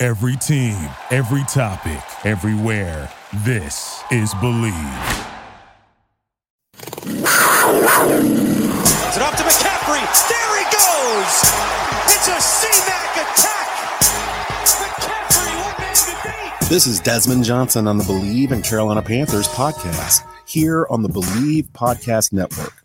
Every team, every topic, everywhere. This is Bleav. It's it off to McCaffrey. There he goes. It's a C-Mac attack. McCaffrey, what man to beat? This is Desmond Johnson on the Bleav in Carolina Panthers podcast here on the Bleav Podcast Network,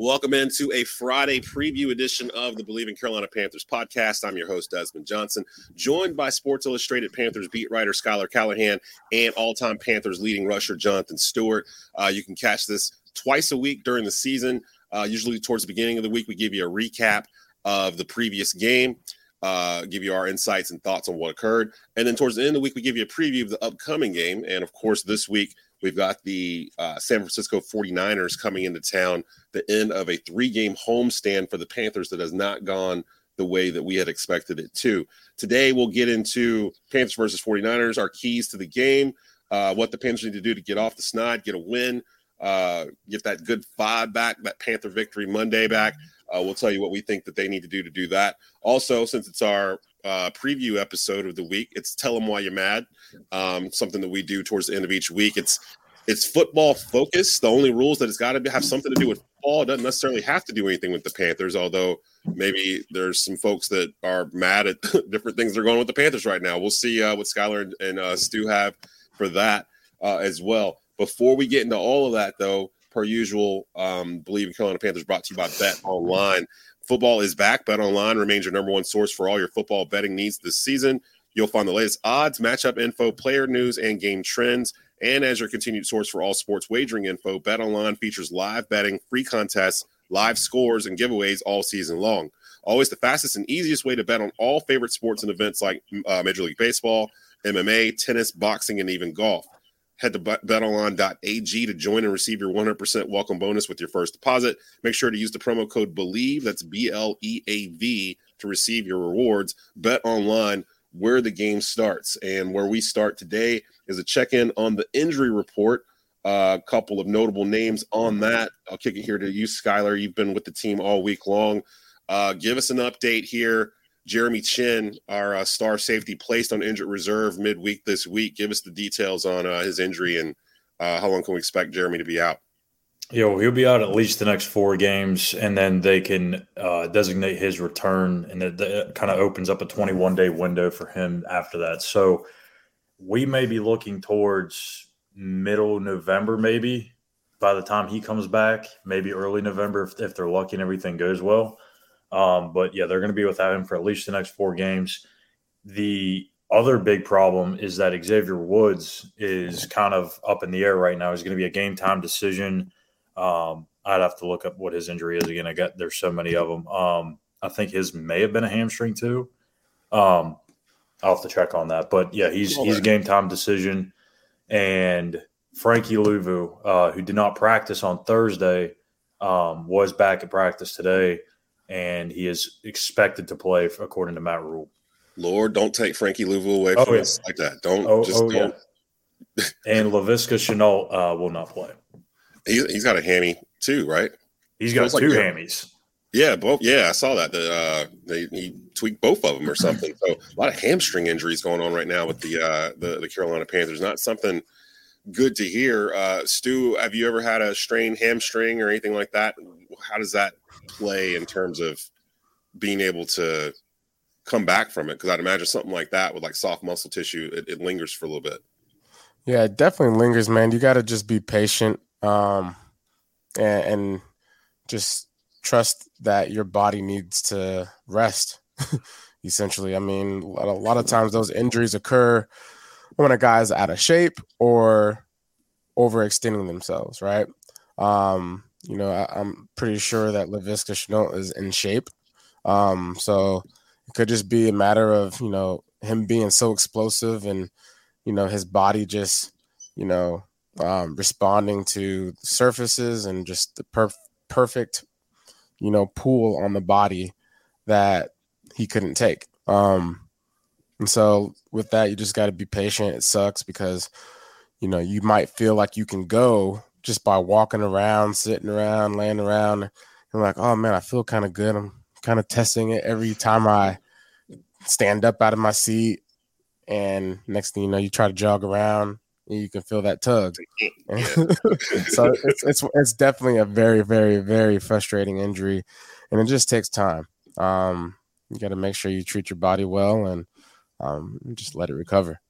Welcome into a Friday preview edition of the Bleav in Carolina Panthers podcast. I'm your host, Desmond Johnson, joined by Sports Illustrated Panthers beat writer Schuyler Callahan and all time Panthers leading rusher Jonathan Stewart. Uh, you can catch this twice a week during the season. Uh, usually, towards the beginning of the week, we give you a recap of the previous game, uh, give you our insights and thoughts on what occurred. And then, towards the end of the week, we give you a preview of the upcoming game. And of course, this week, We've got the uh, San Francisco 49ers coming into town, the end of a three game homestand for the Panthers that has not gone the way that we had expected it to. Today, we'll get into Panthers versus 49ers, our keys to the game, uh, what the Panthers need to do to get off the snide, get a win, uh, get that good vibe back, that Panther victory Monday back. Uh, we'll tell you what we think that they need to do to do that. Also, since it's our uh, preview episode of the week. It's tell them why you're mad. Um, something that we do towards the end of each week. It's it's football focused. The only rules that it's got to have something to do with football. Doesn't necessarily have to do anything with the Panthers. Although maybe there's some folks that are mad at different things that are going with the Panthers right now. We'll see uh, what Schuyler and, and uh, Stu have for that uh, as well. Before we get into all of that, though, per usual, um, Bleav in Carolina Panthers brought to you by Bet Online. Football is back. Bet Online remains your number one source for all your football betting needs this season. You'll find the latest odds, matchup info, player news, and game trends. And as your continued source for all sports wagering info, Bet Online features live betting, free contests, live scores, and giveaways all season long. Always the fastest and easiest way to bet on all favorite sports and events like uh, Major League Baseball, MMA, tennis, boxing, and even golf. Head to betonline.ag to join and receive your 100% welcome bonus with your first deposit. Make sure to use the promo code BLEAV, that's B L E A V, to receive your rewards. Bet online where the game starts. And where we start today is a check in on the injury report. A uh, couple of notable names on that. I'll kick it here to you, Schuyler. You've been with the team all week long. Uh, give us an update here Jeremy Chinn, our uh, star safety, placed on injured reserve midweek this week. Give us the details on uh, his injury and uh, how long can we expect Jeremy to be out? Yeah, well, he'll be out at least the next four games, and then they can uh, designate his return, and that, kind of opens up a 21 day window for him after that. So we may be looking towards middle November, maybe by the time he comes back, maybe early November if, if they're lucky and everything goes well. Um, but yeah, they're going to be without him for at least the next four games. The other big problem is that Xavier Woods is kind of up in the air right now. He's going to be a game time decision. Um, I'd have to look up what his injury is again. I got there's so many of them. Um, I think his may have been a hamstring too. Um, I'll have to check on that. But yeah, he's he's a game time decision. And Frankie Luvu, uh, who did not practice on Thursday, um, was back at practice today and he is expected to play according to Matt Rhule. Lord, don't take Frankie Luvu away oh, from yeah. us like that. Don't oh, just oh, don't. Yeah. and Laviska Shenault uh, will not play. He, has got a hammy too, right? He's got two like hammies. Yeah, both. Yeah, I saw that. The, uh, they he tweaked both of them or something. So a lot of hamstring injuries going on right now with the uh, the, the Carolina Panthers. Not something good to hear. Uh, Stu, have you ever had a strained hamstring or anything like that? How does that play in terms of being able to come back from it? Because I'd imagine something like that with like soft muscle tissue, it, it lingers for a little bit. Yeah, it definitely lingers, man. You got to just be patient um, and, and, just trust that your body needs to rest. essentially, I mean, a lot of times those injuries occur when a guy's out of shape or overextending themselves, right? Um, you know, I, am pretty sure that Laviska Shenault is in shape. Um, so it could just be a matter of, you know, him being so explosive and, you know, his body just, you know, um, responding to surfaces and just the perf- perfect, you know, pool on the body that he couldn't take. Um, and so with that, you just got to be patient. It sucks because, you know, you might feel like you can go just by walking around, sitting around, laying around, and like, oh man, I feel kind of good. I'm kind of testing it every time I stand up out of my seat. And next thing you know, you try to jog around and you can feel that tug. so it's, it's it's definitely a very, very, very frustrating injury. And it just takes time. Um, you got to make sure you treat your body well and um, just let it recover.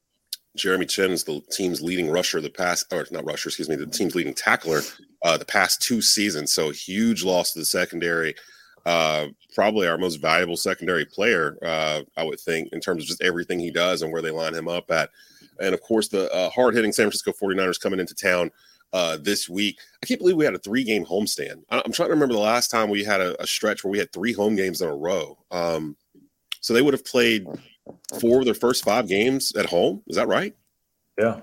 Jeremy Chinn is the team's leading rusher the past, or not rusher, excuse me, the team's leading tackler uh, the past two seasons. So huge loss to the secondary. Uh, probably our most valuable secondary player, uh, I would think, in terms of just everything he does and where they line him up at. And of course, the uh, hard hitting San Francisco 49ers coming into town uh, this week. I can't believe we had a three game homestand. I'm trying to remember the last time we had a, a stretch where we had three home games in a row. Um, so they would have played four of their first five games at home. Is that right? Yeah.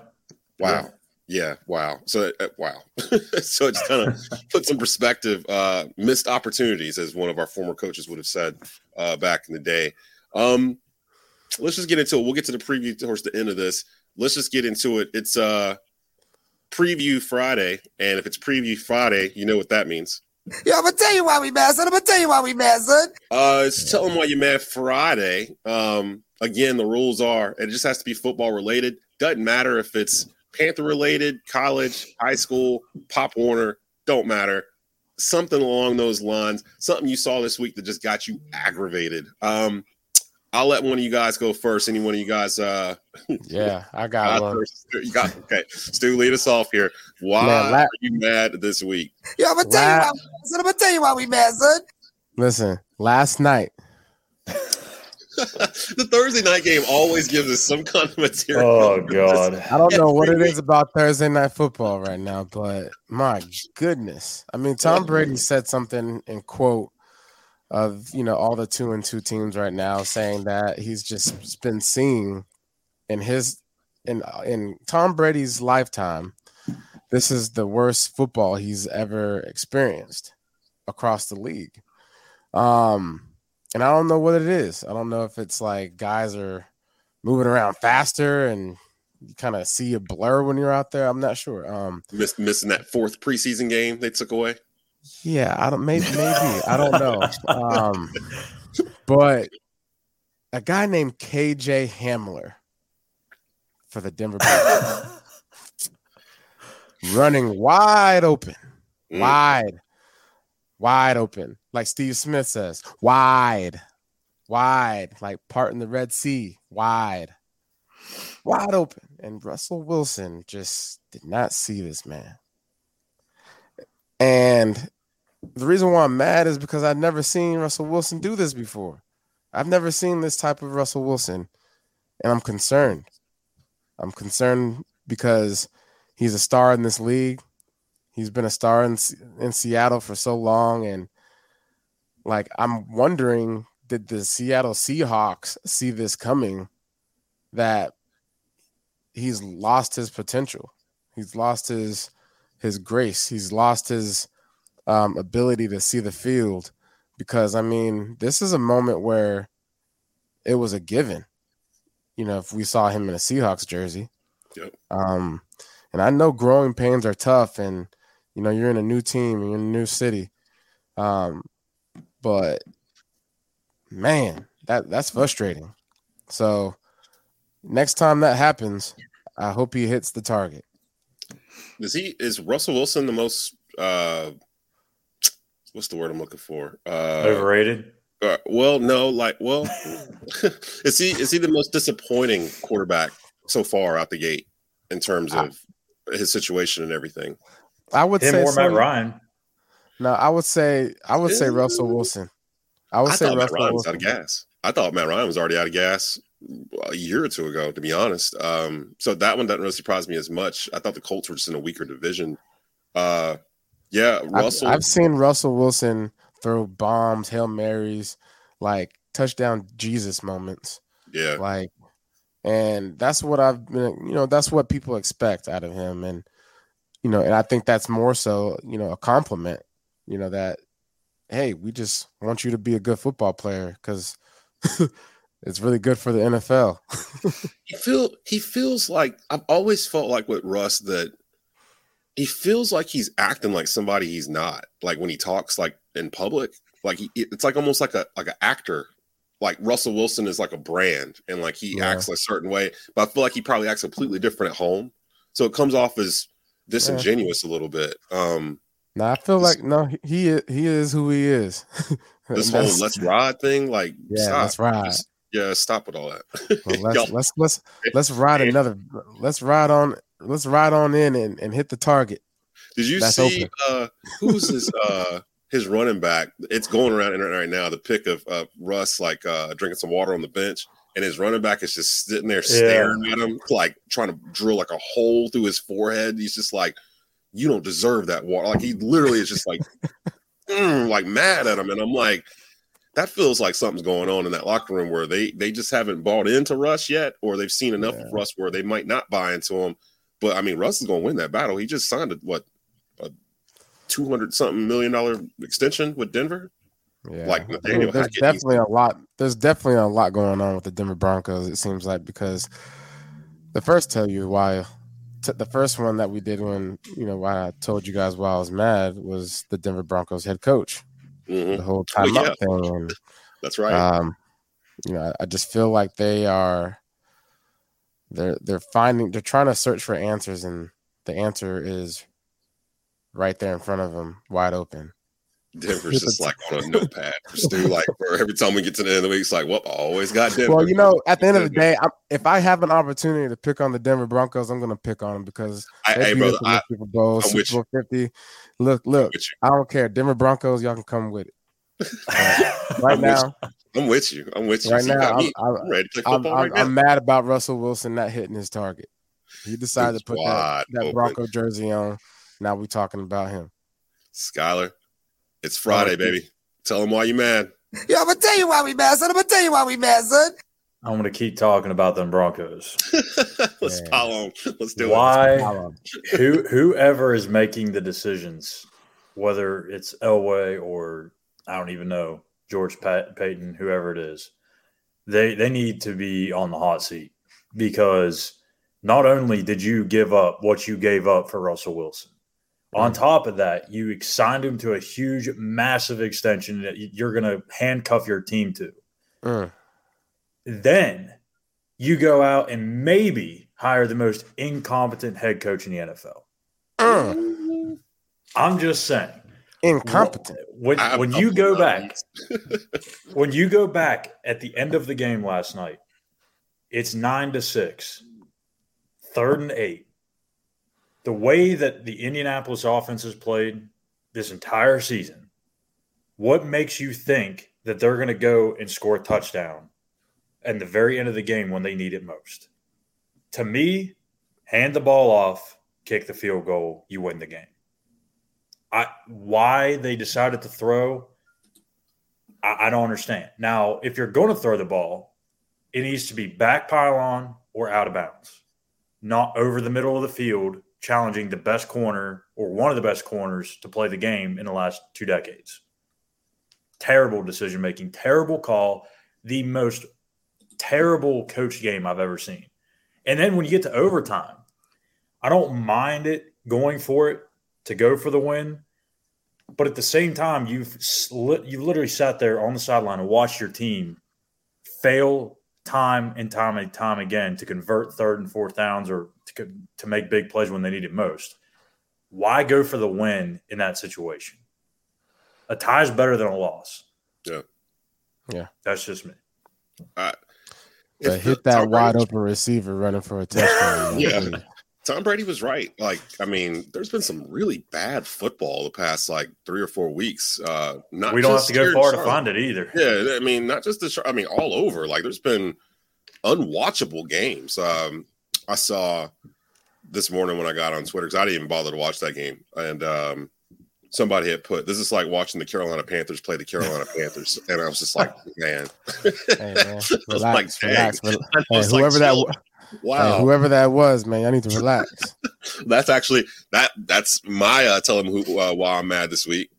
Wow. Yeah. Wow. So uh, wow. so it's kind of put some perspective. Uh, missed opportunities, as one of our former coaches would have said uh, back in the day. Um, let's just get into it. We'll get to the preview towards the end of this. Let's just get into it. It's uh preview Friday, and if it's preview Friday, you know what that means. Yeah, I'm gonna tell you why we mad, son. I'm gonna tell you why we mad, son. Uh, it's tell them why you mad Friday. Um, again, the rules are it just has to be football related. Doesn't matter if it's Panther related, college, high school, Pop Warner, don't matter. Something along those lines. Something you saw this week that just got you aggravated. Um, I'll let one of you guys go first. Any one of you guys? Uh, yeah, I got one. First. You got okay. Stu, lead us off here. Why Man, la- are you mad this week? Yeah, I'm gonna tell la- you. Why, son, I'm gonna tell you why we mad, son. Listen, last night. the Thursday night game always gives us some kind of material. Oh God! I don't know what it is about Thursday night football right now, but my goodness! I mean, Tom Brady said something in quote of you know all the two and two teams right now, saying that he's just been seeing in his in in Tom Brady's lifetime, this is the worst football he's ever experienced across the league. Um, and I don't know what it is. I don't know if it's like guys are moving around faster and you kind of see a blur when you're out there. I'm not sure. Um, Miss, missing that fourth preseason game they took away. Yeah, I don't maybe maybe I don't know. Um, but a guy named KJ Hamler for the Denver Broncos running wide open, mm. wide, wide open, like Steve Smith says, wide, wide, like parting the Red Sea, wide, wide open. And Russell Wilson just did not see this man. And the reason why I'm mad is because I've never seen Russell Wilson do this before. I've never seen this type of Russell Wilson, and I'm concerned. I'm concerned because he's a star in this league. He's been a star in in Seattle for so long, and like I'm wondering, did the Seattle Seahawks see this coming? That he's lost his potential. He's lost his his grace. He's lost his um, ability to see the field because I mean, this is a moment where it was a given. You know, if we saw him in a Seahawks jersey. Yep. Um, and I know growing pains are tough, and you know you're in a new team, you're in a new city. Um, but man, that that's frustrating. So next time that happens, I hope he hits the target. Is he is Russell Wilson the most uh what's the word I'm looking for? Uh, Overrated. Uh, well, no, like, well, is he is he the most disappointing quarterback so far out the gate in terms of I, his situation and everything? I would Him say or so. Matt Ryan. No, I would say I would say Russell Wilson. I would I say thought Matt Russell Ryan was out of gas. I thought Matt Ryan was already out of gas a year or two ago, to be honest. Um, so that one doesn't really surprise me as much. I thought the Colts were just in a weaker division. Uh, yeah, I've, I've seen Russell Wilson throw bombs, hail marys, like touchdown Jesus moments, yeah, like, and that's what I've been. You know, that's what people expect out of him, and you know, and I think that's more so, you know, a compliment. You know that, hey, we just want you to be a good football player because it's really good for the NFL. he feel he feels like I've always felt like with Russ that he feels like he's acting like somebody he's not. Like when he talks like in public, like he, it's like almost like a like an actor. Like Russell Wilson is like a brand, and like he Yeah. acts a certain way. But I feel like he probably acts completely different at home, so it comes off as disingenuous a little bit. Um, Now I feel like no, he he is, he is who he is. this whole let's ride thing, like yeah, stop. let's ride. Just- yeah, stop with all that. Well, let's, let's let's let's ride another. Let's ride on. Let's ride on in and, and hit the target. Did you That's see uh who's his uh his running back? It's going around internet right now. The pic of uh, Russ like uh drinking some water on the bench, and his running back is just sitting there staring at him, like trying to drill like a hole through his forehead. He's just like, "You don't deserve that water." Like he literally is just like, mm, like mad at him, and I'm like. That feels like something's going on in that locker room where they they just haven't bought into Russ yet, or they've seen enough Yeah. of Russ where they might not buy into him. But I mean, Russ is going to win that battle. He just signed a what a two hundred something million dollar extension with Denver. Yeah, Like I mean, Nathaniel there's Hackett, definitely a lot. There's definitely a lot going on with the Denver Broncos. It seems like because the first tell you why. t- The first one that we did when you know why I told you guys why I was mad was the Denver Broncos head coach. Mhm. The whole Well, timeout yeah. thing, and That's right. um, you know, I, I just feel like they are they're they're finding they're trying to search for answers, and the answer is right there in front of them, wide open. Denver's just like on a notepad for Stu. Like for every time we get to the end of the week, it's like, well, I always got Denver. Well, you know, at the end of the day, I'm, if I have an opportunity to pick on the Denver Broncos, I'm going to pick on them because I, hey, brother, the I, Super Bowl, I'm Super Bowl 50. Look, look. I don't care. Denver Broncos, y'all can come with it. Uh, right I'm with now, I'm with you. I'm with you. right See, now, got me. I'm, I'm ready I'm, football I'm, right now. I'm mad about Russell Wilson not hitting his target. He decided It's to put that, that open. Bronco jersey on. Now we're talking about him. Schuyler, it's Friday, Oh, baby. Tell him why you mad. Yo, I'm gonna tell you why we mad, son. I'm gonna tell you why we mad, son. I'm going to keep talking about them Broncos. Let's Yeah. pile on. Let's do it. Why? Who whoever is making the decisions, whether it's Elway or I don't even know George Pat, Paton, whoever it is, they they need to be on the hot seat because not only did you give up what you gave up for Russell Wilson, on top of that, you signed him to a huge, massive extension that you're going to handcuff your team to. Mm. Then you go out and maybe hire the most incompetent head coach in the NFL. Mm. I'm just saying. Incompetent. When, when you go back, when you go back at the end of the game last night, it's nine to six, third and eight. The way that the Indianapolis offense has played this entire season, what makes you think that they're going to go and score a touchdown at the very end of the game when they need it most? To me, hand the ball off, kick the field goal, you win the game. I why they decided to throw, I, I don't understand. Now, if you're going to throw the ball, it needs to be back pylon or out of bounds, not over the middle of the field, challenging the best corner or one of the best corners to play the game in the last two decades. Terrible decision making, terrible call, the most terrible coach game I've ever seen. And then when you get to overtime, I don't mind it going for it to go for the win. But at the same time, you've sli- you've literally sat there on the sideline and watched your team fail time and time and time again to convert third and fourth downs or to, to make big plays when they need it most. Why go for the win in that situation? A tie is better than a loss. Yeah. Yeah. That's just me. Uh, if hit that wide Brady- open receiver running for a touchdown. Yeah. Please. Tom Brady was right. Like, I mean, there's been some really bad football the past like three or four weeks. Uh, not we don't have to go far to find it either. Yeah, I mean, not just the. Char- I mean, all over. Like, there's been unwatchable games. Um, I saw this morning when I got on Twitter because I didn't even bother to watch that game, and um, somebody had put this is like watching the Carolina Panthers play the Carolina Panthers, and I was just like, man, Hey, man, was relax, like, dang. relax. Hey, was like, whoever that, chill. wa- hey, wow, whoever that was, man, I need to relax. that's actually that that's my uh, tell him who uh, why I'm mad this week.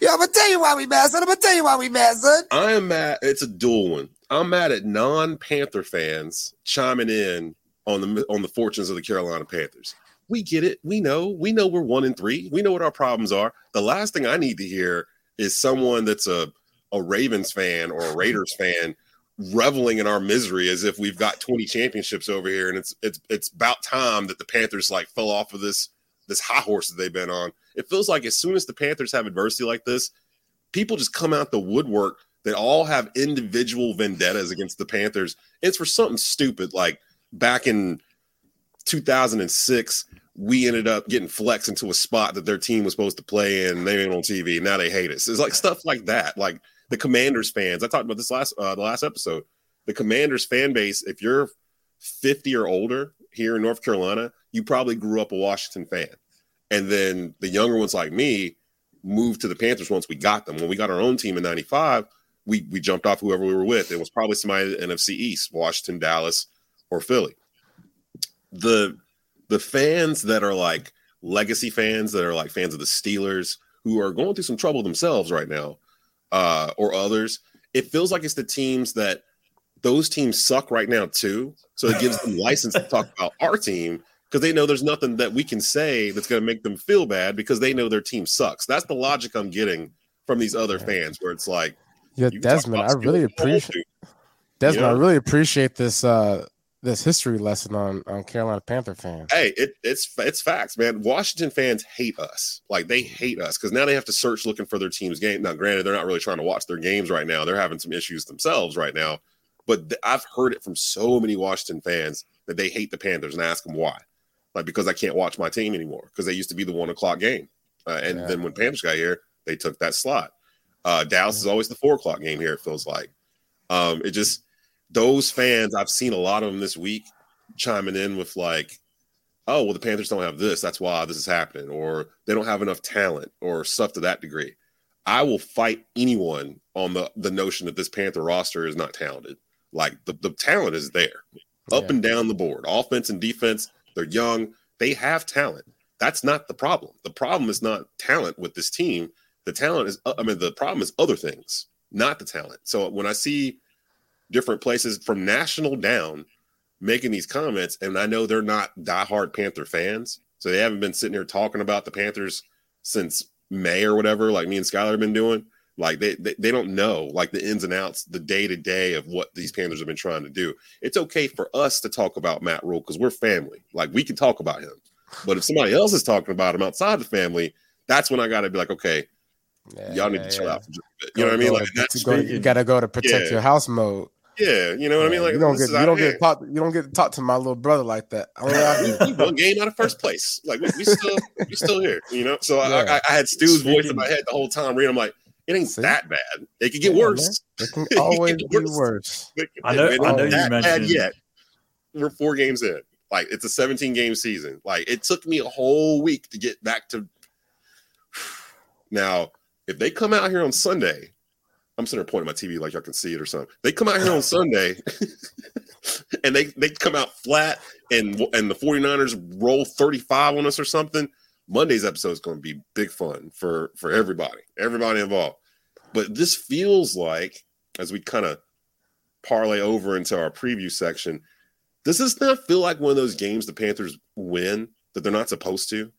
Yo, I'm gonna tell you why we mad, son. I'm gonna tell you why we mad, son. I am mad. It's a dual one. I'm mad at non-Panther fans chiming in on the on the fortunes of the Carolina Panthers. We get it. We know. We know we're one and three. We know what our problems are. The last thing I need to hear is someone that's a a Ravens fan or a Raiders fan reveling in our misery as if we've got 20 championships over here and it's it's it's about time that the Panthers like fell off of this this high horse that they've been on. It feels like as soon as the Panthers have adversity like this, people just come out the woodwork that all have individual vendettas against the Panthers. It's for something stupid like back in 2006 we ended up getting flexed into a spot that their team was supposed to play in. They ain't on TV. Now they hate us. It's like stuff like that. Like the Commanders fans. I talked about this last uh, the last episode. The Commanders fan base. If you're 50 or older here in North Carolina, you probably grew up a Washington fan. And then the younger ones like me moved to the Panthers once we got them. When we got our own team in 95, we we jumped off whoever we were with. It was probably somebody in NFC East, Washington, Dallas, or Philly. The the fans that are like legacy fans that are like fans of the Steelers who are going through some trouble themselves right now, uh, or others, it feels like it's the teams that those teams suck right now too. So it gives them license to talk about our team because they know there's nothing that we can say that's going to make them feel bad because they know their team sucks. That's the logic I'm getting from these other fans, where it's like, Yeah, you can talk Desmond, I really Steelers all you appreciate want Desmond. I really appreciate this uh this history lesson on on Carolina Panther fans. Hey, it, it's it's facts, man. Washington fans hate us. Like they hate us because now they have to search looking for their team's game. Now, granted, they're not really trying to watch their games right now. They're having some issues themselves right now. But th- I've heard it from so many Washington fans that they hate the Panthers and ask them why. Like because I can't watch my team anymore because they used to be the one o'clock game, uh, and Yeah. then when Panthers got here, they took that slot. Uh, Dallas is always the four o'clock game here. It feels like. Um, it just those fans. I've seen a lot of them this week chiming in with like, "Oh, well, the Panthers don't have this. That's why this is happening," or they don't have enough talent, or stuff to that degree. I will fight anyone on the the notion that this Panther roster is not talented. Like the, the talent is there, up Yeah. and down the board, offense and defense. They're young. They have talent. That's not the problem. The problem is not talent with this team. The talent is, uh, I mean, the problem is other things, not the talent. So when I see different places from national down making these comments, and I know they're not diehard Panther fans, so they haven't been sitting here talking about the Panthers since May or whatever, like me and Schuyler have been doing. Like they, they they don't know like the ins and outs, the day to day of what these Panthers have been trying to do. It's okay for us to talk about Matt Rhule because we're family. Like we can talk about him. But if somebody else is talking about him outside the family, that's when I got to be like, okay, Yeah, y'all need yeah, to chill yeah. out. For just a bit. You know what I mean? Like that's go- you gotta go to protect Yeah. your house mode. yeah. You know what I mean? Like you don't get is you don't get talk you don't get to talk to my little brother like that. I do. we, we one game out of first place. Like we, we still we still here, you know. So I, Yeah. I, I had Stu's voice in my head the whole time. Reading, I'm like, it ain't See? that bad. It could get Yeah, worse. It can get always be worse. worse. I know- I know you that bad mentioned- yet. We're four games in. Like it's a 17 game season. Like it took me a whole week to get back to. Now, if they come out here on Sunday, I'm sitting there pointing my TV like y'all can see it or something. They come out here on Sunday and they they come out flat and and the 49ers roll 35 on us or something. Monday's episode is going to be big fun for for everybody, everybody involved. But this feels like as we kind of parlay over into our preview section, does this not feel like one of those games the Panthers win that they're not supposed to?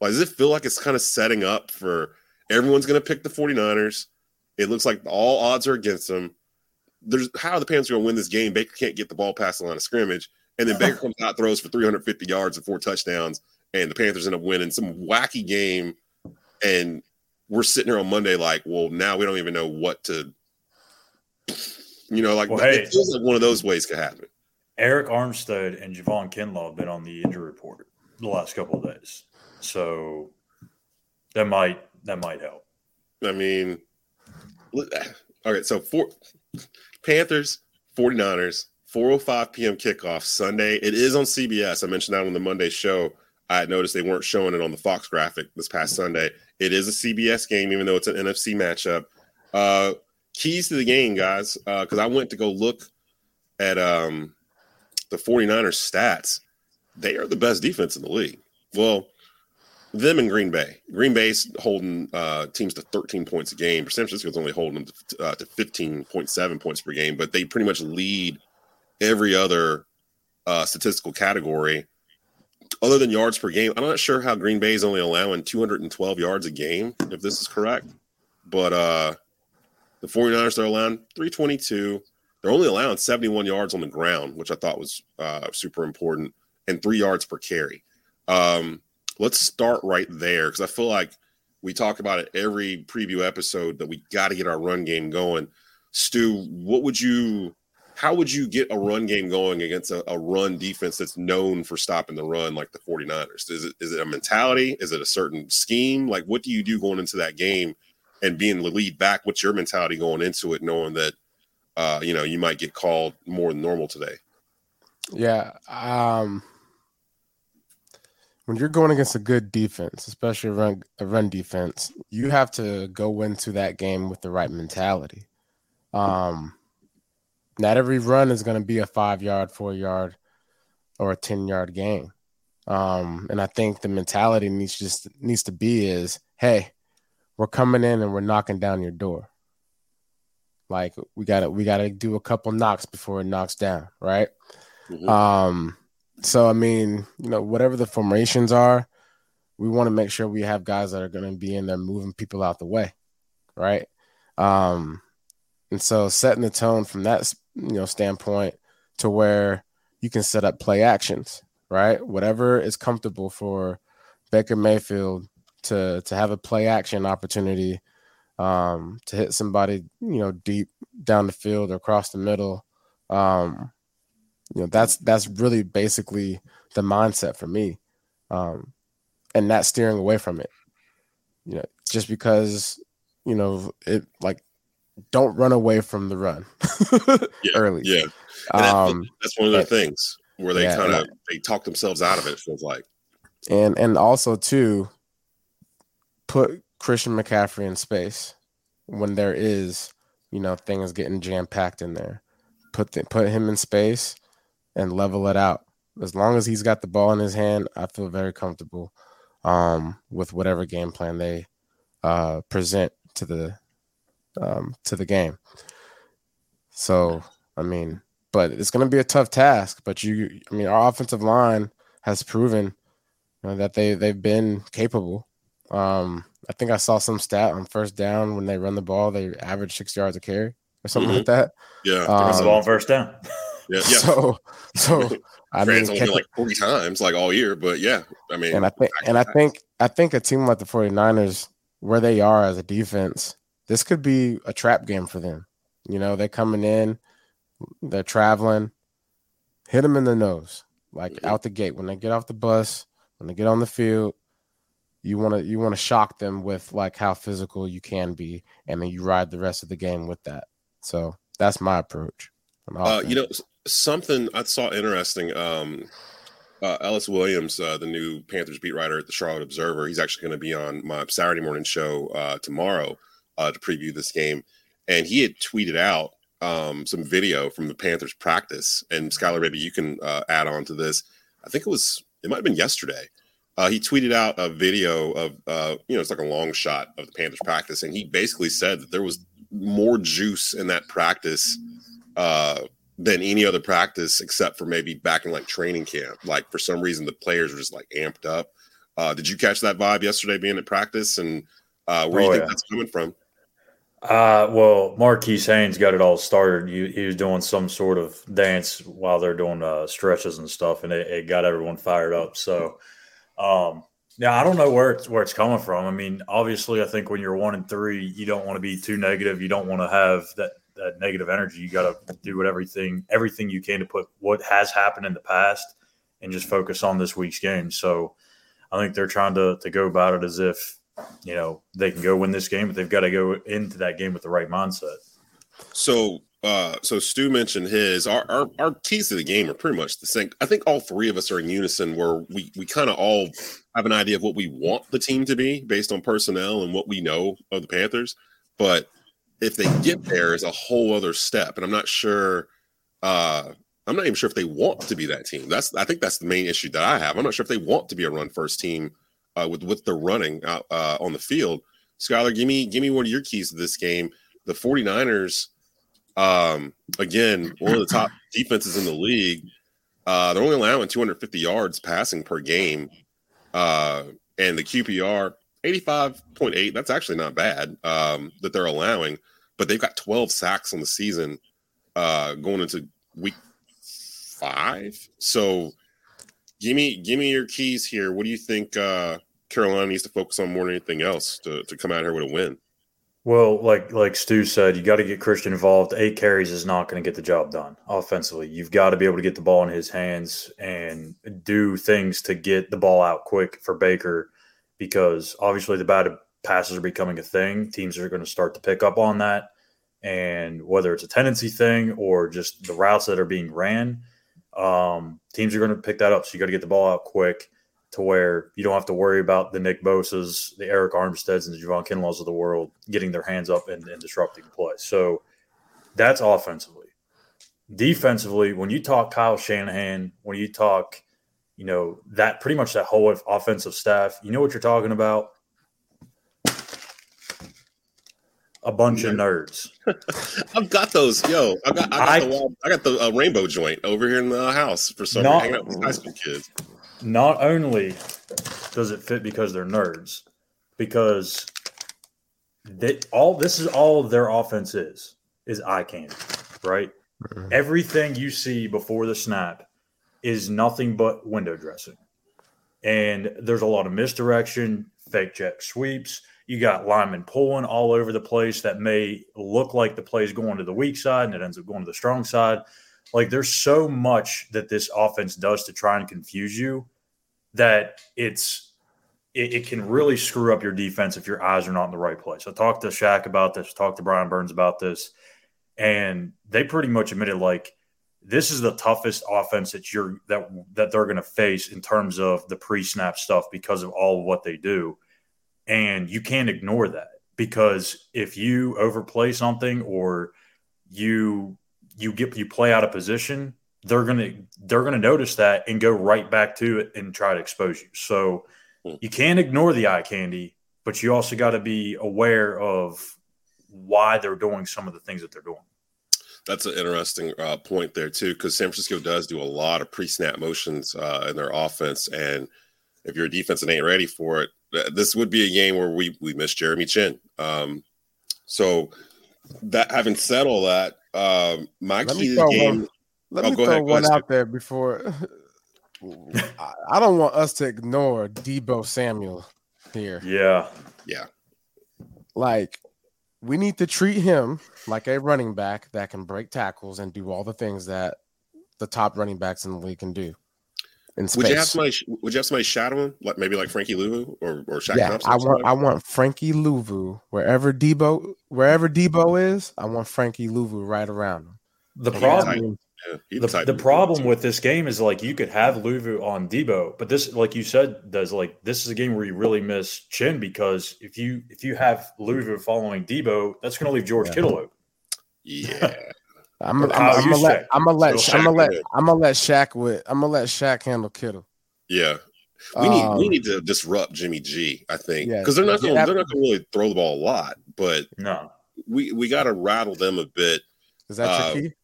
Like, does it feel like it's kind of setting up for everyone's going to pick the 49ers? It looks like all odds are against them. There's how are the Panthers going to win this game? Baker can't get the ball past the line of scrimmage, and then Baker comes out, throws for 350 yards and four touchdowns, and the Panthers end up winning some wacky game. And we're sitting here on Monday, like, well, now we don't even know what to, you know, like Well, it hey. feels like one of those ways could happen. Arik Armstead and Javon Kinlaw have been on the injury report the last couple of days, so that might that might help. I mean, all right. so for Panthers, 49ers, 4:05 p.m. kickoff Sunday. It is on CBS. I mentioned that on the Monday show. I noticed they weren't showing it on the Fox graphic this past Sunday. It is a CBS game, even though it's an NFC matchup. Uh, keys to the game, guys, because uh, I went to go look at um, the 49ers stats. They are the best defense in the league. Well, them and Green Bay. Green Bay's holding uh, teams to 13 points a game. San Francisco's only holding them to, uh, to 15.7 points per game, but they pretty much lead every other uh, statistical category other than yards per game. I'm not sure how Green Bay is only allowing 212 yards a game, if this is correct. But uh, the 49ers, they're allowing 322. They're only allowing 71 yards on the ground, which I thought was uh, super important, and three yards per carry. Um, let's start right there because I feel like we talk about it every preview episode that we got to get our run game going. Stu, what would you how would you get a run game going against a, a, run defense that's known for stopping the run like the 49ers? Is it is it a mentality? Is it a certain scheme? Like what do you do going into that game and being the lead back? What's your mentality going into it, knowing that uh, you know you might get called more than normal today? Yeah. Um when you're going against a good defense, especially a run, a run defense, you have to go into that game with the right mentality. Um not every run is going to be a five yard, four yard, or a 10 yard game. Um, and I think the mentality needs just needs to be is, hey, we're coming in and we're knocking down your door. Like we gotta we gotta do a couple knocks before it knocks down, right? Mm-hmm. Um, so I mean, you know, whatever the formations are, we want to make sure we have guys that are gonna be in there moving people out the way, right? Um, and so setting the tone from that you know standpoint to where you can set up play actions, right? Whatever is comfortable for Baker Mayfield to to have a play action opportunity um, to hit somebody, you know, deep down the field or across the middle. Um, you know, that's that's really basically the mindset for me, um, and not steering away from it. You know, just because you know it like don't run away from the run yeah, early. Yeah, um, that's one of the things where they yeah, kind of they talk themselves out of it. Feels like, and and also too, put Christian McCaffrey in space when there is you know things getting jam packed in there. Put the, put him in space and level it out. As long as he's got the ball in his hand, I feel very comfortable um, with whatever game plan they uh, present to the um, to the game. So, I mean, but it's going to be a tough task. But you, I mean, our offensive line has proven you know, that they they've been capable. Um, I think I saw some stat on first down when they run the ball, they average six yards a carry or something mm-hmm. like that. Yeah, um, the ball on first down. yeah, yeah. So, so I mean, only like forty times, like all year. But yeah, I mean, and I think, and I think, I think a team like the 49ers, where they are as a defense, this could be a trap game for them. You know, they're coming in, they're traveling, hit them in the nose, like mm-hmm. out the gate. When they get off the bus, when they get on the field, you want to you want to shock them with like how physical you can be, and then you ride the rest of the game with that. So that's my approach. Uh, you know, something I saw interesting. Um, uh, Ellis Williams, uh, the new Panthers beat writer at the Charlotte Observer, he's actually going to be on my Saturday morning show uh, tomorrow uh, to preview this game, and he had tweeted out um, some video from the Panthers practice. And Schuyler, maybe you can uh, add on to this. I think it was it might have been yesterday. Uh, he tweeted out a video of you know it's like a long shot of the Panthers practice, and he basically said that there was more juice in that practice uh, than any other practice, except for maybe back in like training camp. Like for some reason, the players were just like amped up. Uh, did you catch that vibe yesterday, being at practice, and uh, where oh, do you think yeah. that's coming from? Uh, well, Marquis Haynes got it all started. He, he, was doing some sort of dance while they're doing uh, stretches and stuff, and it, it, got everyone fired up. So, um, yeah, I don't know where it's where it's coming from. I mean, obviously, I think when you're one and three, you don't want to be too negative. You don't want to have that that negative energy. You got to do whatever everything everything you can to put what has happened in the past and just focus on this week's game. So I think they're trying to to go about it as if you know they can go win this game, but they've got to go into that game with the right mindset. So uh, so Stu mentioned his our, our our keys to the game are pretty much the same. I think all three of us are in unison where we we kind of all have an idea of what we want the team to be based on personnel and what we know of the Panthers. But if they get there is a whole other step. And I'm not sure uh I'm not even sure if they want to be that team. That's I think that's the main issue that I have. I'm not sure if they want to be a run first team uh, with with the running out uh, on the field. Schuyler, give me give me one of your keys to this game. The 49ers um, again, one of the top defenses in the league. Uh, they're only allowing 250 yards passing per game. Uh, and the QBR 85.8. That's actually not bad um, that they're allowing, but they've got 12 sacks on the season uh, going into week five. So give me give me your keys here. What do you think uh, Carolina needs to focus on more than anything else to, to come out here with a win? Well, like like Stu said, you got to get Christian involved. Eight carries is not going to get the job done offensively. You've got to be able to get the ball in his hands and do things to get the ball out quick for Baker, because obviously the bad passes are becoming a thing. Teams are going to start to pick up on that, and whether it's a tendency thing or just the routes that are being ran, um, teams are going to pick that up. So you got to get the ball out quick to where you don't have to worry about the Nick Bosas, the Arik Armsteads, and the Javon Kinlaws of the world getting their hands up and, and disrupting play. So that's offensively. Defensively, when you talk Kyle Shanahan, when you talk, you know, that pretty much that whole offensive staff, you know what you're talking about? A bunch of nerds. I've got those. Yo, I got I got I, the, I got the uh, rainbow joint over here in the house for some not, hanging out with high school kids not only does it fit because they're nerds, because they all this is all their offense is is eye candy, right? Mm-hmm. Everything you see before the snap is nothing but window dressing. And there's a lot of misdirection, fake jet sweeps. You got linemen pulling all over the place that may look like the play is going to the weak side and it ends up going to the strong side. Like there's so much that this offense does to try and confuse you that it's it, it, can really screw up your defense if your eyes are not in the right place. I talked to Shaq about this, talked to Brian Burns about this, and they pretty much admitted like this is the toughest offense that you're that that they're going to face in terms of the pre-snap stuff because of all of what they do. And you can't ignore that because if you overplay something or you you get you play out of position, they're gonna they're gonna notice that and go right back to it and try to expose you. So hmm. you can't ignore the eye candy, but you also got to be aware of why they're doing some of the things that they're doing. That's an interesting uh, point there too, because San Francisco does do a lot of pre-snap motions uh, in their offense, and if your defense ain't ready for it, this would be a game where we we miss Jeremy Chinn. Um, so that having said all that, um, my Let key to the game. One let oh, me throw ahead, one out there before. I don't want us to ignore Deebo Samuel here. Yeah. Yeah. Like, we need to treat him like a running back that can break tackles and do all the things that the top running backs in the league can do. In space. Would you have somebody? Would you have somebody shadow him, like maybe like Frankie Luvu or or Shaq yeah, Thompson I want I want Frankie Luvu wherever Deebo wherever Deebo is. I want Frankie Luvu right around him. The problem, the, the problem with this game is like you could have Luvu on Deebo, but this, like you said, does like this is a game where you really miss Chinn because if you if you have Luvu following Deebo, that's going to leave George yeah. Kittle open. Yeah. I'm gonna let I'm gonna let I'm gonna let I'm gonna let Shaq with I'm gonna let Shaq handle Kittle. Yeah, we need um, we need to disrupt Jimmy G. I think because yeah, they're not gonna, they're not gonna really throw the ball a lot, but no, we we got to rattle them a bit. Is that uh, your key?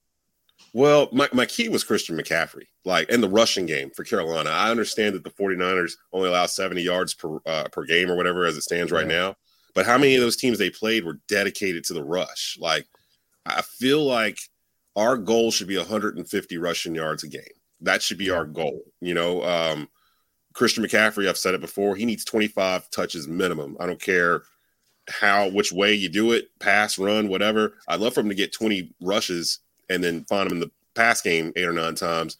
Well, my, my key was Christian McCaffrey, like in the rushing game for Carolina. I understand that the 49ers only allow 70 yards per uh, per game or whatever as it stands right now. But how many of those teams they played were dedicated to the rush? Like, I feel like our goal should be 150 rushing yards a game. That should be our goal. You know, um, Christian McCaffrey, I've said it before, he needs 25 touches minimum. I don't care how which way you do it, pass, run, whatever. I'd love for him to get 20 rushes and then find him in the pass game eight or nine times.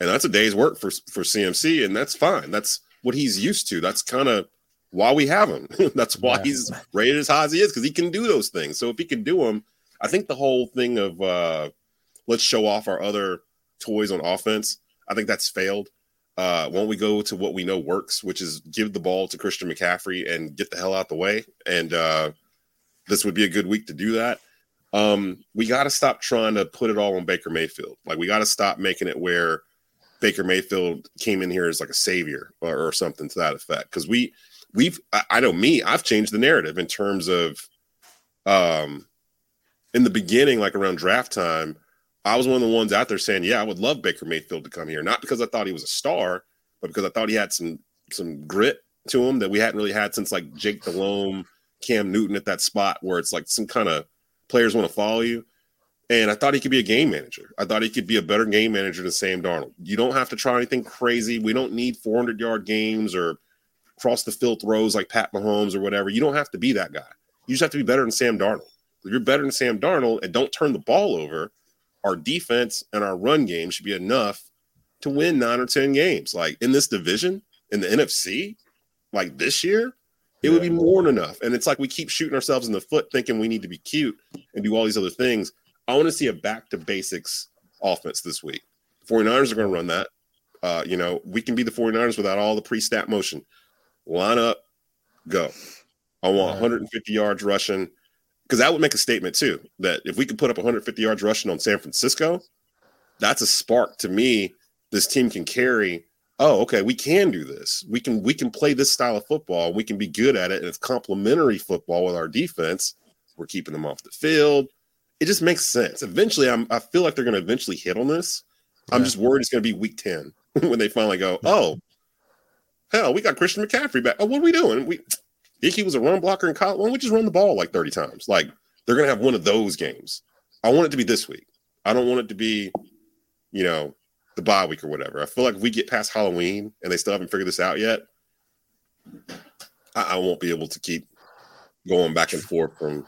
And that's a day's work for for CMC, and that's fine. That's what he's used to. That's kind of why we have him. that's why Yeah. he's rated as high as he is because he can do those things. So if he can do them, I think the whole thing of uh, let's show off our other toys on offense. I think that's failed. Uh, won't we go to what we know works, which is give the ball to Christian McCaffrey and get the hell out the way? And uh, this would be a good week to do that. Um, we got to stop trying to put it all on Baker Mayfield. Like we got to stop making it where Baker Mayfield came in here as like a savior or, or something to that effect. Because we we've I, I know me, I've changed the narrative in terms of um in the beginning, like around draft time, I was one of the ones out there saying, Yeah, I would love Baker Mayfield to come here. Not because I thought he was a star, but because I thought he had some some grit to him that we hadn't really had since like Jake Delhomme, Cam Newton at that spot where it's like some kind of players want to follow you. And I thought he could be a game manager. I thought he could be a better game manager than Sam Darnold. You don't have to try anything crazy. We don't need 400 yard games or cross the field throws like Pat Mahomes or whatever. You don't have to be that guy. You just have to be better than Sam Darnold. If you're better than Sam Darnold and don't turn the ball over, our defense and our run game should be enough to win nine or 10 games. Like in this division, in the NFC, like this year, it would be more than enough. And it's like we keep shooting ourselves in the foot thinking we need to be cute and do all these other things. I want to see a back to basics offense this week. 49ers are going to run that. Uh, you know, we can be the 49ers without all the pre snap motion. Line up, go. I want 150 yards rushing because that would make a statement too that if we could put up 150 yards rushing on San Francisco, that's a spark to me. This team can carry. Oh, okay, we can do this. We can we can play this style of football. We can be good at it, and it's complementary football with our defense. We're keeping them off the field. It just makes sense. Eventually, I'm I feel like they're going to eventually hit on this. I'm just worried it's going to be week 10 when they finally go, oh, hell, we got Christian McCaffrey back. Oh, what are we doing? We think he was a run blocker in college. Why don't we just run the ball like 30 times? Like they're going to have one of those games. I want it to be this week. I don't want it to be, you know, the bye week or whatever. I feel like if we get past Halloween and they still haven't figured this out yet, I, I won't be able to keep going back and forth from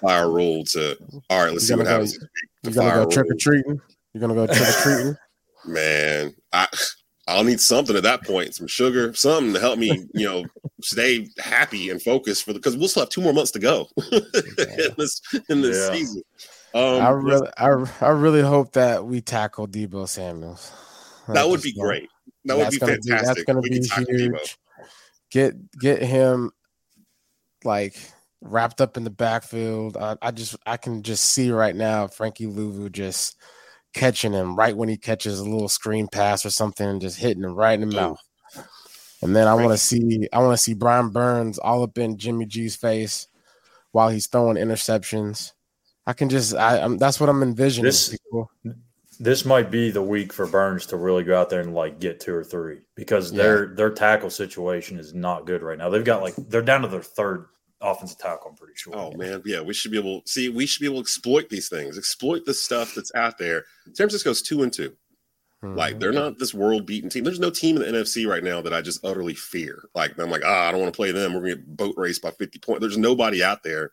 fire Rhule to all right. Let's see what gonna go- happens. this week to You're gonna go trick or treating. You're gonna go trick or treating. man i i'll need something at that point some sugar something to help me you know stay happy and focused for the because we'll still have two more months to go in this in this Yeah. season um I really, I, I really hope that we tackle Deebo Samuels. I that would be great that would be fantastic that's gonna be huge. Get get him like wrapped up in the backfield. I, I just I can just see right now Frankie Luvu just catching him right when he catches a little screen pass or something and just hitting him right in the Oh. mouth. And then I want to see I want to see Brian Burns all up in Jimmy G's face while he's throwing interceptions. I can just I, I'm that's what I'm envisioning. This- people. this might be the week for Burns to really go out there and like get two or three because Yeah. their their tackle situation is not good right now. They've got like they're down to their third offensive tackle. I'm pretty sure. Oh man, yeah, we should be able see. We should be able to exploit these things, exploit the stuff that's out there. San Francisco's two and two. Like Mhm. they're not this world beaten team. There's no team in the NFC right now that I just utterly fear. Like I'm like, ah, I don't want to play them. We're gonna get boat raced by 50 points. There's nobody out there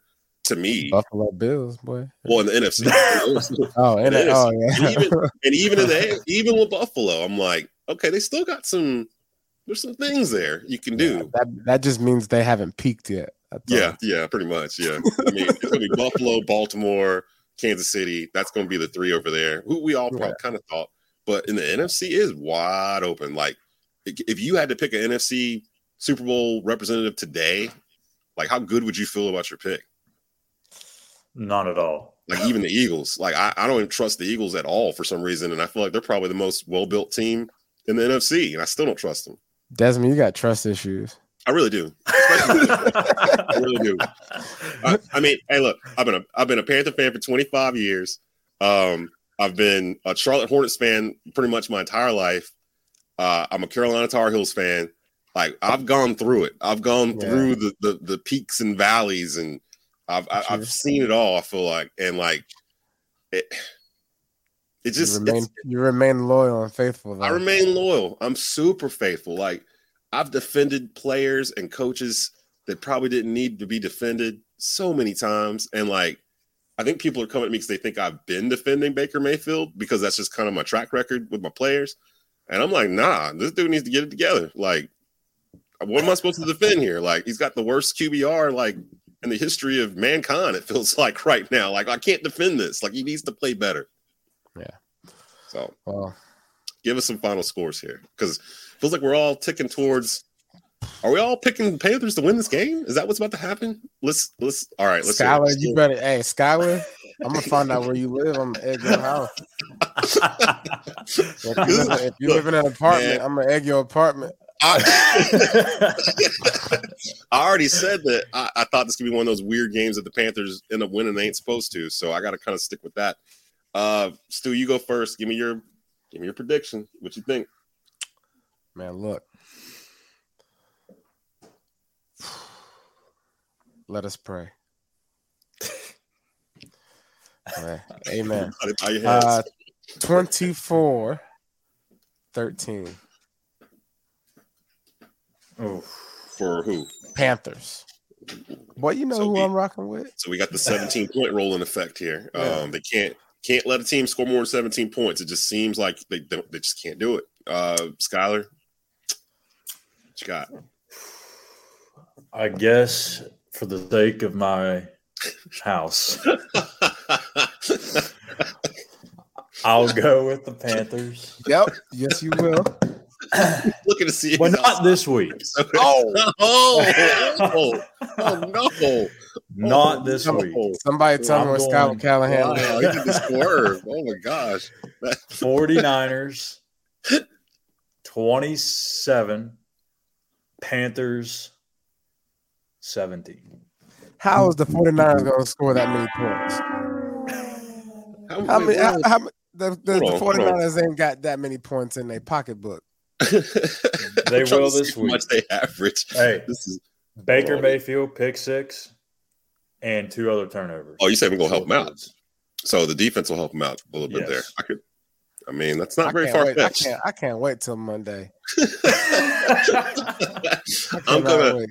to me. Buffalo Bills, boy. Well, in the NFC, Oh, is. oh yeah. even, and even in the even with Buffalo, I'm like, okay, they still got some. There's some things there you can do. that that just means they haven't peaked yet. Yeah, yeah, pretty much. Yeah, I mean, it's gonna be Buffalo, Baltimore, Kansas City. That's gonna be the three over there. Who we all probably kind of thought, but in the NFC is wide open. Like, if you had to pick an NFC Super Bowl representative today, like how good would you feel about your pick? Not at all. Like even the Eagles, like I, I don't even trust the Eagles at all for some reason, and I feel like they're probably the most well built team in the NFC, and I still don't trust them. Desmond, you got trust issues. I really do. I really do. I, I mean, hey, look, I've been a I've been a Panther fan for 25 years. Um, I've been a Charlotte Hornets fan pretty much my entire life. Uh, I'm a Carolina Tar Heels fan. Like I've gone through it. I've gone Yeah. through the, the the peaks and valleys, and I've I. I've seen it all. I feel like, and like it, it just you remain you remain loyal and faithful. Though. I remain loyal. I'm super faithful. Like I've defended players and coaches that probably didn't need to be defended so many times, and like I think people are coming at me because they think I've been defending Baker Mayfield because that's just kind of my track record with my players. And I'm like, nah, this dude needs to get it together. Like, what am I supposed to defend here? Like, he's got the worst QBR like in the history of mankind. It feels like right now. Like, I can't defend this. Like, he needs to play better. Yeah. So, Well, give us some final scores here because it feels like we're all ticking towards. Are we all picking Panthers to win this game? Is that what's about to happen? Let's let's. All right, let's. hear it. Schuyler, Let's you better. Hey, Schuyler, I'm gonna find out where you live. I'm gonna egg your house. If you, live, if you live in an apartment, Man. I'm gonna egg your apartment. I, I already said that I, I thought this could be one of those weird games that the Panthers end up winning. They ain't supposed to, so I got to kind of stick with that. Uh, Stu, you go first. Give me your give me your prediction. What you think? Man, look. Let us pray. Amen. Uh, 24 13. Oh, For who? Panthers. Boy, you know So who we- I'm rocking with? So we got the 17 point roll in effect here. Yeah. Um, they can't can't let a team score more than 17 points. It just seems like they don't. They just can't do it. Uh, Schuyler, what you got? I guess for the sake of my house, I'll go with the Panthers. Yep. Yes, you will. Looking to see. But not this week. Oh, oh, oh, no! Not oh, this week. Oh, Somebody tell me I'm what going- Callihan wow, is. he did the swerve. Oh my gosh! 49ers 27, Panthers 17. How is the 49ers going to score that many points? How, How many? How, wait. how, the, the, the on, hold on. 49ers ain't got that many points in their pocketbook. They will to see this how week. much they average. Hey, This is. Baker Oh. Mayfield, pick six, and two other turnovers. Oh, you said we're gonna help him out. So the defense will help him out a little bit Yes. there. I could. I mean, that's not I very far wait. I can't, I can't wait till Monday. I I'm gonna. wait.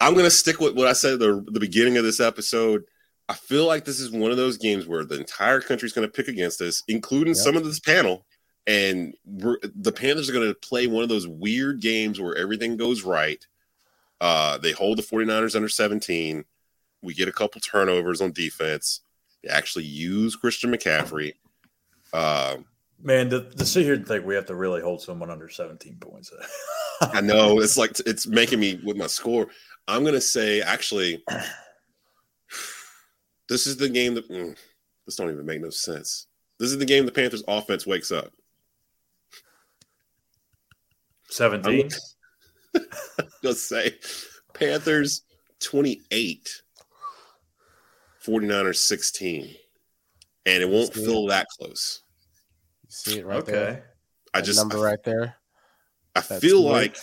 I'm gonna stick with what I said at the the beginning of this episode. I feel like this is one of those games where the entire country's gonna pick against us, including Yep. some of this panel. And we're, the Panthers are going to play one of those weird games where everything goes right. Uh, they hold the 49ers under 17. We get a couple turnovers on defense. They actually use Christian McCaffrey. Uh, Man, to, to sit here and think we have to really hold someone under 17 points. I know it's like it's making me with my score. I'm gonna say actually, this is the game that mm, this don't even make no sense. This is the game the Panthers offense wakes up. 17? Just say Panthers 28, 49ers 16. And it won't See? feel that close. You see it right okay. there. I That just number right there. I That's feel weird. like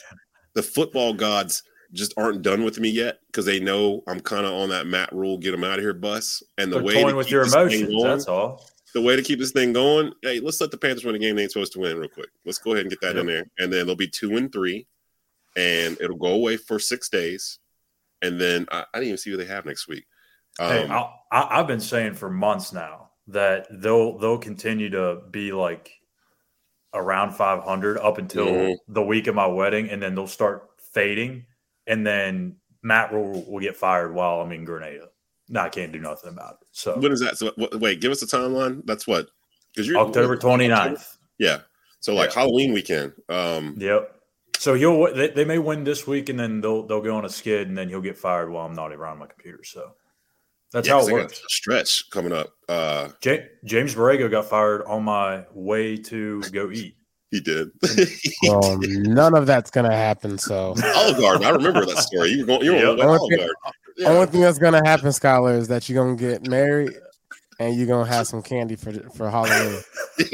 the football gods just aren't done with me yet because they know I'm kind of on that Matt Rhule get them out of here bus. And the They're way toying with your emotions. going- That's all. The way to keep this thing going, hey, let's let the Panthers win a game they ain't supposed to win real quick. Let's go ahead and get that in there. And then they'll be two and three, and it'll go away for six days. And then I, I didn't even see who they have next week. Um, hey, I, I've been saying for months now that they'll they'll continue to be like around 500 up until Mhm. the week of my wedding, and then they'll start fading, and then Matt will, will get fired while I'm in Grenada. No, I can't do nothing about it. So when is that? So what, wait, give us a timeline. That's what because you're October 29th. Yeah. So like Yeah. Halloween weekend. Um, Yep. So he'll they, they may win this week, and then they'll they'll go on a skid, and then he'll get fired while I'm not around my computer. So that's yeah, how 'cause it they got works. a stretch coming up. Uh, Ja- James Borrego got fired on my way to go eat. he did. Well, none of that's gonna happen. So Olive Garden. I remember that story. You were going. You were on Yep. the to Olive Garden. Yeah. only thing that's gonna happen, Schuyler, is that you're gonna get married and you're gonna have some candy for for Halloween.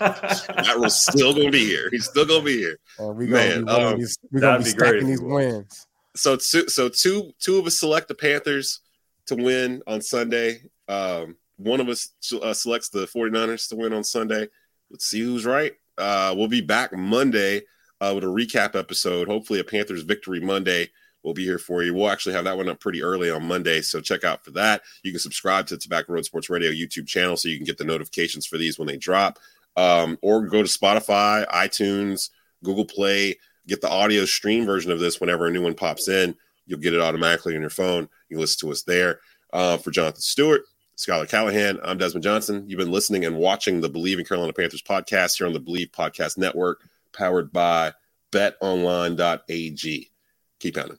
Matt Rhule's still gonna be here. He's still gonna be here. And we're gonna Man, be, winning um, these, we're gonna be be stacking if these wins. so two so two two of us select the Panthers to win on Sunday. Um, one of us uh, selects the 49ers to win on Sunday. Let's see who's right. Uh, we'll be back Monday uh, with a recap episode. Hopefully, a Panthers victory Monday We'll be here for you. We'll actually have that one up pretty early on Monday, so check out for that. You can subscribe to Tobacco Road Sports Radio YouTube channel so you can get the notifications for these when they drop, um, or go to Spotify, iTunes, Google Play. Get the audio stream version of this whenever a new one pops in. You'll get it automatically on your phone. You listen to us there. Uh, for Jonathan Stewart, Schuyler Callihan, I'm Desmond Johnson. You've been listening and watching the Bleav in Carolina Panthers podcast here on the Bleav Podcast Network, powered by betonline.ag. Keep pounding.